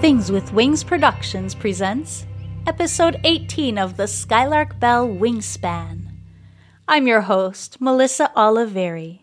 Things with Wings Productions presents episode 18 of the Skylark Bell Wingspan. I'm your host, Melissa Oliveri.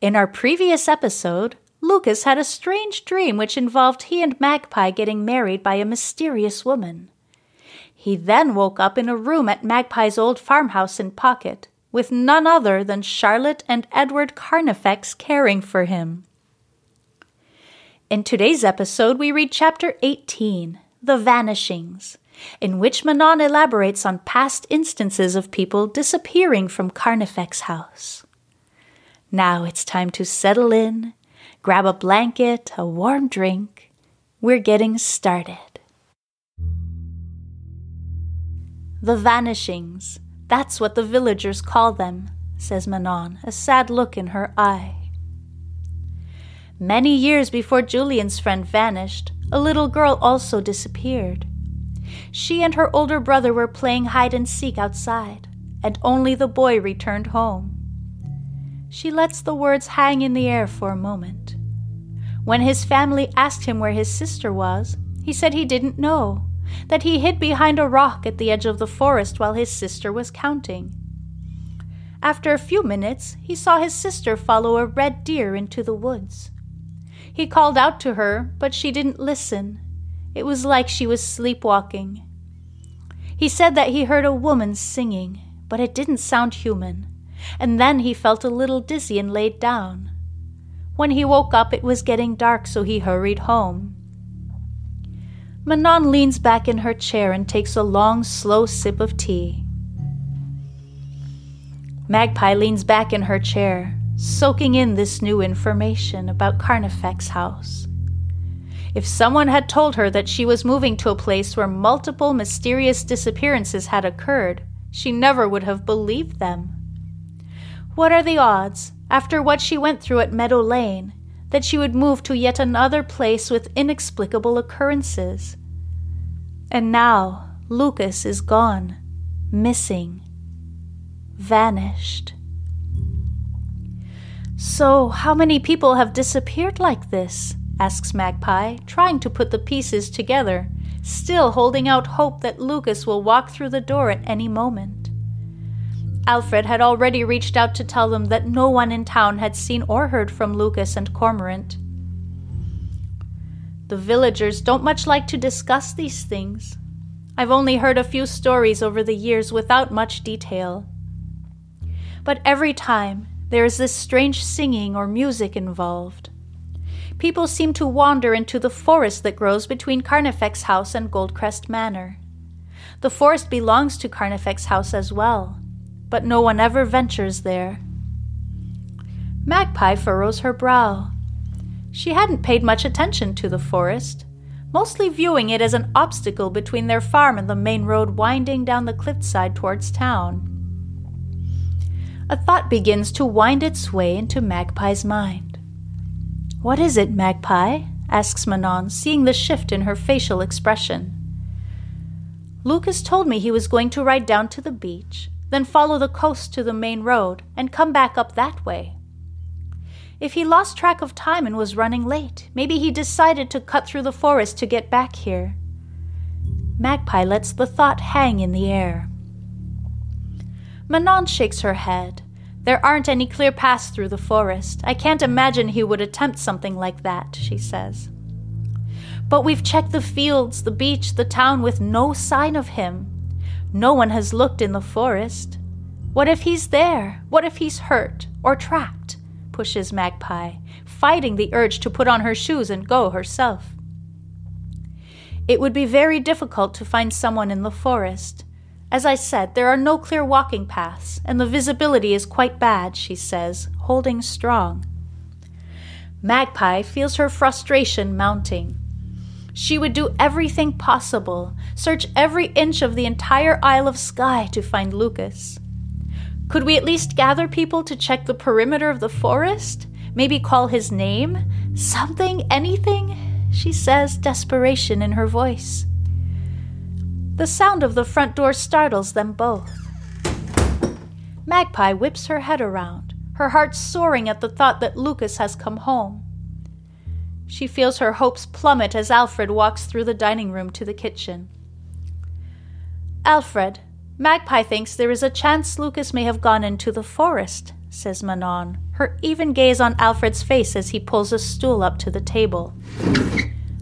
In our previous episode, Lucas had a strange dream which involved he and Magpie getting married by a mysterious woman. He then woke up in a room at Magpie's old farmhouse in Pocket, with none other than Charlotte and Edward Carnifex caring for him. In today's episode, we read chapter 18, The Vanishings, in which Manon elaborates on past instances of people disappearing from Carnifex House. Now it's time to settle in, grab a blanket, a warm drink. We're getting started. The Vanishings. That's what the villagers call them, says Manon, a sad look in her eye. Many years before Julien's friend vanished, a little girl also disappeared. She and her older brother were playing hide and seek outside, and only the boy returned home. She lets the words hang in the air for a moment. When his family asked him where his sister was, he said he didn't know, that he hid behind a rock at the edge of the forest while his sister was counting. After a few minutes, he saw his sister follow a red deer into the woods. He called out to her, but she didn't listen. It was like she was sleepwalking. He said that he heard a woman singing, but it didn't sound human, and then he felt a little dizzy and laid down. When he woke up, it was getting dark, so he hurried home. Manon leans back in her chair and takes a long, slow sip of tea. Magpie leans back in her chair, soaking in this new information about Carnifex House. If someone had told her that she was moving to a place where multiple mysterious disappearances had occurred, she never would have believed them. What are the odds, after what she went through at Meadow Lane, that she would move to yet another place with inexplicable occurrences? And now Lucas is gone, missing, vanished. So, how many people have disappeared like this? asks Magpie, trying to put the pieces together, still holding out hope that Lucas will walk through the door at any moment. Alfred had already reached out to tell them that no one in town had seen or heard from Lucas and Cormorant. The villagers don't much like to discuss these things. I've only heard a few stories over the years without much detail. But every time, there is this strange singing or music involved. People seem to wander into the forest that grows between Carnifex House and Goldcrest Manor. The forest belongs to Carnifex House as well, but no one ever ventures there. Magpie furrows her brow. She hadn't paid much attention to the forest, mostly viewing it as an obstacle between their farm and the main road winding down the cliffside towards town a thought begins to wind its way into Magpie's mind. What is it, Magpie? asks Manon, seeing the shift in her facial expression. Lucas told me he was going to ride down to the beach, then follow the coast to the main road, and come back up that way. If he lost track of time and was running late, maybe he decided to cut through the forest to get back here. Magpie lets the thought hang in the air. Manon shakes her head. There aren't any clear paths through the forest. I can't imagine he would attempt something like that, she says. But we've checked the fields, the beach, the town with no sign of him. No one has looked in the forest. What if he's there? What if he's hurt or trapped? pushes Magpie, fighting the urge to put on her shoes and go herself. It would be very difficult to find someone in the forest. As I said, there are no clear walking paths, and the visibility is quite bad, she says, holding strong. Magpie feels her frustration mounting. She would do everything possible, search every inch of the entire Isle of Skye to find Lucas. Could we at least gather people to check the perimeter of the forest? Maybe call his name? Something? Anything? She says, desperation in her voice. The sound of the front door startles them both. Magpie whips her head around, her heart soaring at the thought that Lucas has come home. She feels her hopes plummet as Alfred walks through the dining room to the kitchen. Alfred, Magpie thinks there is a chance Lucas may have gone into the forest, says Manon, her even gaze on Alfred's face as he pulls a stool up to the table.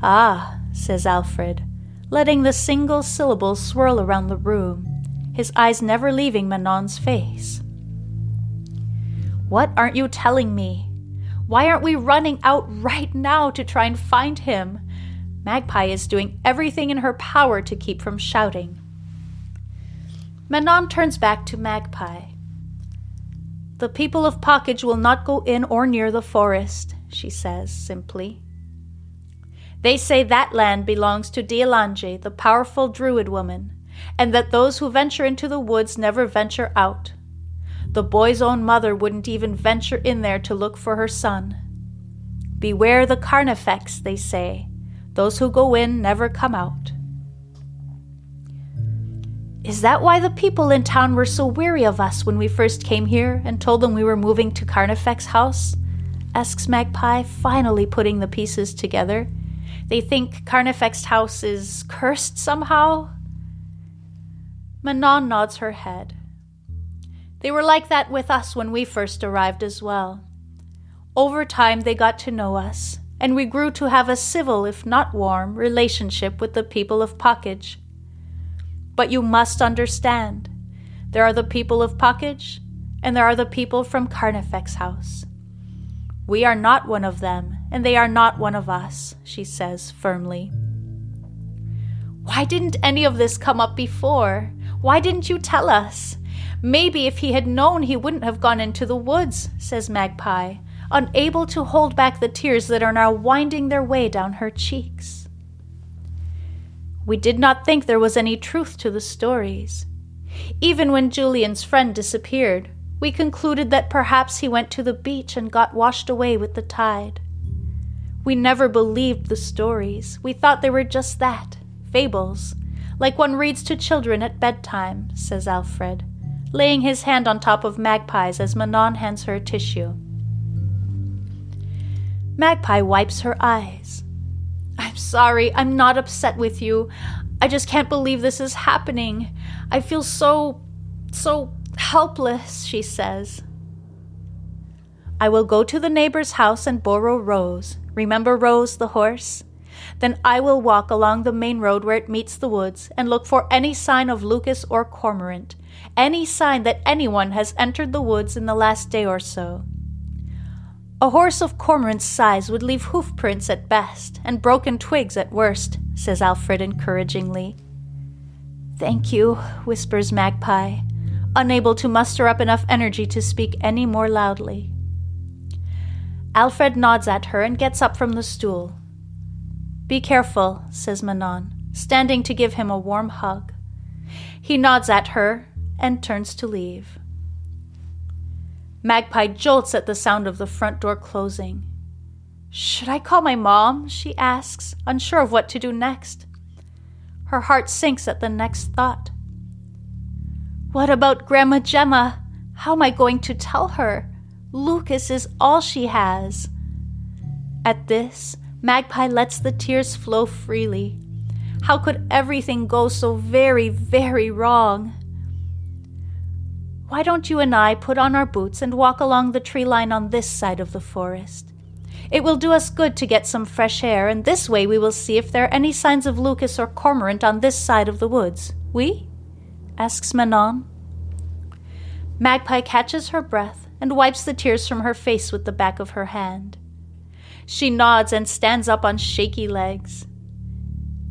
Ah, says Alfred, letting the single syllable swirl around the room, his eyes never leaving Manon's face. What aren't you telling me? Why aren't we running out right now to try and find him? Magpie is doing everything in her power to keep from shouting. Manon turns back to Magpie. The people of Pockage will not go in or near the forest, she says simply. They say that land belongs to Dialange, the powerful druid woman, and that those who venture into the woods never venture out. The boy's own mother wouldn't even venture in there to look for her son. Beware the carnifex, they say. Those who go in never come out. Is that why the people in town were so weary of us when we first came here and told them we were moving to Carnifex House? asks Magpie, finally putting the pieces together. They think Carnifex's House is cursed somehow? Manon nods her head. They were like that with us when we first arrived as well. Over time, they got to know us, and we grew to have a civil, if not warm, relationship with the people of Pockage. But you must understand there are the people of Pockage, and there are the people from Carnifex House. We are not one of them, and they are not one of us, she says firmly. Why didn't any of this come up before? Why didn't you tell us? Maybe if he had known, he wouldn't have gone into the woods, says Magpie, unable to hold back the tears that are now winding their way down her cheeks. We did not think there was any truth to the stories. Even when Julien's friend disappeared, we concluded that perhaps he went to the beach and got washed away with the tide. We never believed the stories. We thought they were just that fables, like one reads to children at bedtime, says Alfred laying his hand on top of Magpie's as Manon hands her tissue. Magpie wipes her eyes. I'm sorry, I'm not upset with you. I just can't believe this is happening. I feel so, so helpless, she says. I will go to the neighbor's house and borrow Rose. Remember Rose, the horse? Then I will walk along the main road where it meets the woods and look for any sign of Lucas or Cormorant any sign that anyone has entered the woods in the last day or so. A horse of cormorant's size would leave hoof prints at best and broken twigs at worst, says Alfred encouragingly. Thank you, whispers Magpie, unable to muster up enough energy to speak any more loudly. Alfred nods at her and gets up from the stool. Be careful, says Manon, standing to give him a warm hug. He nods at her, and turns to leave. Magpie jolts at the sound of the front door closing. Should I call my mom? she asks, unsure of what to do next. Her heart sinks at the next thought. What about Grandma Gemma? How am I going to tell her? Lucas is all she has. At this, Magpie lets the tears flow freely. How could everything go so very, very wrong? Why don't you and I put on our boots and walk along the tree line on this side of the forest? It will do us good to get some fresh air, and this way we will see if there are any signs of Lucas or Cormorant on this side of the woods. We? asks Manon. Magpie catches her breath and wipes the tears from her face with the back of her hand. She nods and stands up on shaky legs.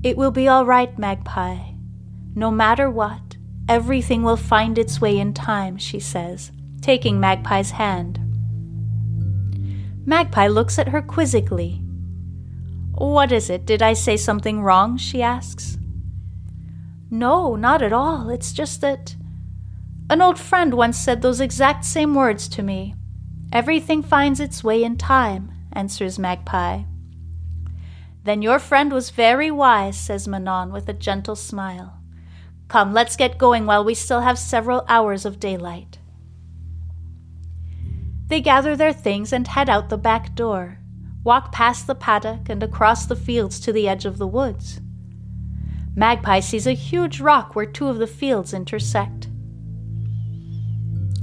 It will be all right, Magpie. No matter what, Everything will find its way in time, she says, taking Magpie's hand. Magpie looks at her quizzically. What is it? Did I say something wrong? she asks. No, not at all. It's just that. An old friend once said those exact same words to me. Everything finds its way in time, answers Magpie. Then your friend was very wise, says Manon with a gentle smile. Come, let's get going while we still have several hours of daylight. They gather their things and head out the back door, walk past the paddock and across the fields to the edge of the woods. Magpie sees a huge rock where two of the fields intersect.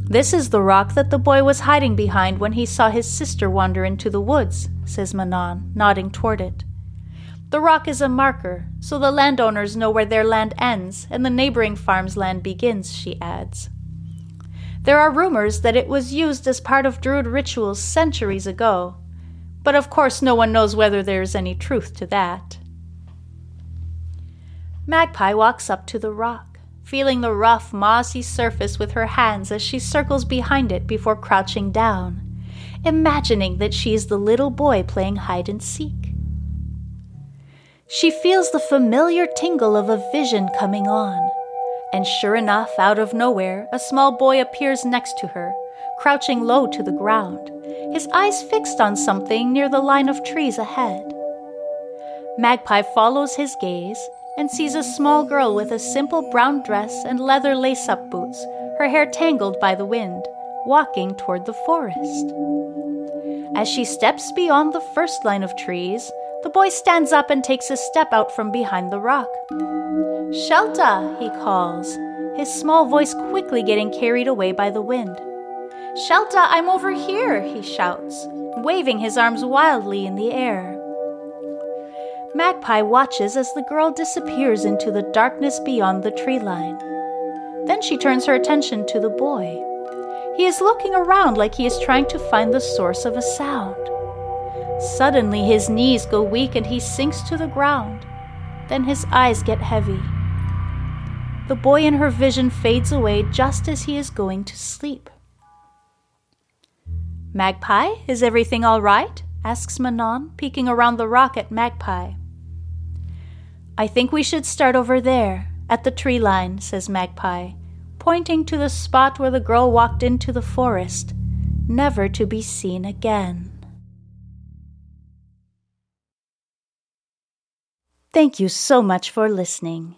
This is the rock that the boy was hiding behind when he saw his sister wander into the woods, says Manon, nodding toward it. The rock is a marker, so the landowners know where their land ends and the neighboring farm's land begins, she adds. There are rumors that it was used as part of Druid rituals centuries ago, but of course no one knows whether there is any truth to that. Magpie walks up to the rock, feeling the rough, mossy surface with her hands as she circles behind it before crouching down, imagining that she is the little boy playing hide and seek. She feels the familiar tingle of a vision coming on, and sure enough, out of nowhere, a small boy appears next to her, crouching low to the ground, his eyes fixed on something near the line of trees ahead. Magpie follows his gaze and sees a small girl with a simple brown dress and leather lace up boots, her hair tangled by the wind, walking toward the forest. As she steps beyond the first line of trees, the boy stands up and takes a step out from behind the rock. Shelta, he calls, his small voice quickly getting carried away by the wind. Shelta, I'm over here, he shouts, waving his arms wildly in the air. Magpie watches as the girl disappears into the darkness beyond the tree line. Then she turns her attention to the boy. He is looking around like he is trying to find the source of a sound. Suddenly, his knees go weak and he sinks to the ground. Then his eyes get heavy. The boy in her vision fades away just as he is going to sleep. Magpie, is everything all right? asks Manon, peeking around the rock at Magpie. I think we should start over there, at the tree line, says Magpie, pointing to the spot where the girl walked into the forest, never to be seen again. Thank you so much for listening.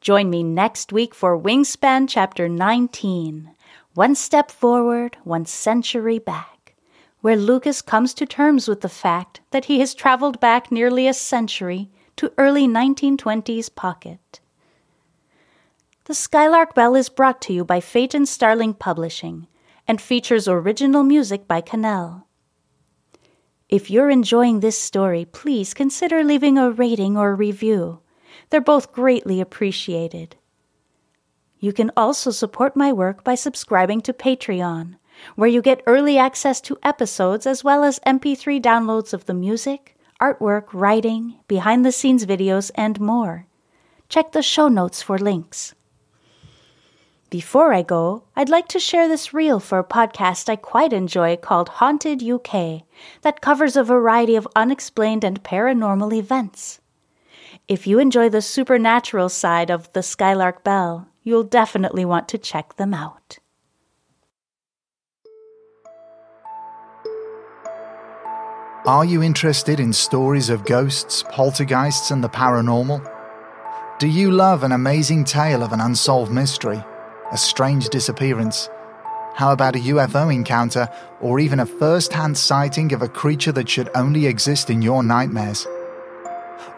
Join me next week for Wingspan Chapter 19 One Step Forward, One Century Back, where Lucas comes to terms with the fact that he has traveled back nearly a century to early 1920s Pocket. The Skylark Bell is brought to you by Phaeton Starling Publishing and features original music by Cannelle. If you're enjoying this story, please consider leaving a rating or review. They're both greatly appreciated. You can also support my work by subscribing to Patreon, where you get early access to episodes as well as MP3 downloads of the music, artwork, writing, behind the scenes videos, and more. Check the show notes for links. Before I go, I'd like to share this reel for a podcast I quite enjoy called Haunted UK that covers a variety of unexplained and paranormal events. If you enjoy the supernatural side of the Skylark Bell, you'll definitely want to check them out. Are you interested in stories of ghosts, poltergeists, and the paranormal? Do you love an amazing tale of an unsolved mystery, a strange disappearance? How about a UFO encounter or even a first hand sighting of a creature that should only exist in your nightmares?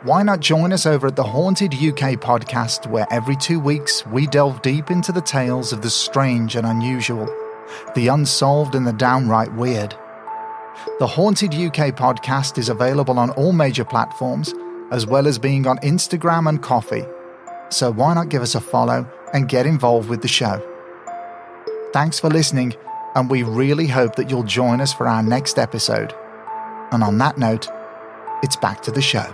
Why not join us over at the Haunted UK podcast, where every two weeks we delve deep into the tales of the strange and unusual, the unsolved and the downright weird? The Haunted UK podcast is available on all major platforms, as well as being on Instagram and Ko-fi. So why not give us a follow and get involved with the show? Thanks for listening, and we really hope that you'll join us for our next episode. And on that note, it's back to the show.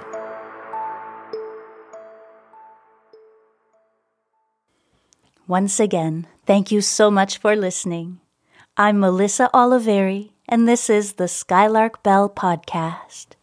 Once again, thank you so much for listening. I'm Melissa Oliveri and this is the Skylark Bell Podcast.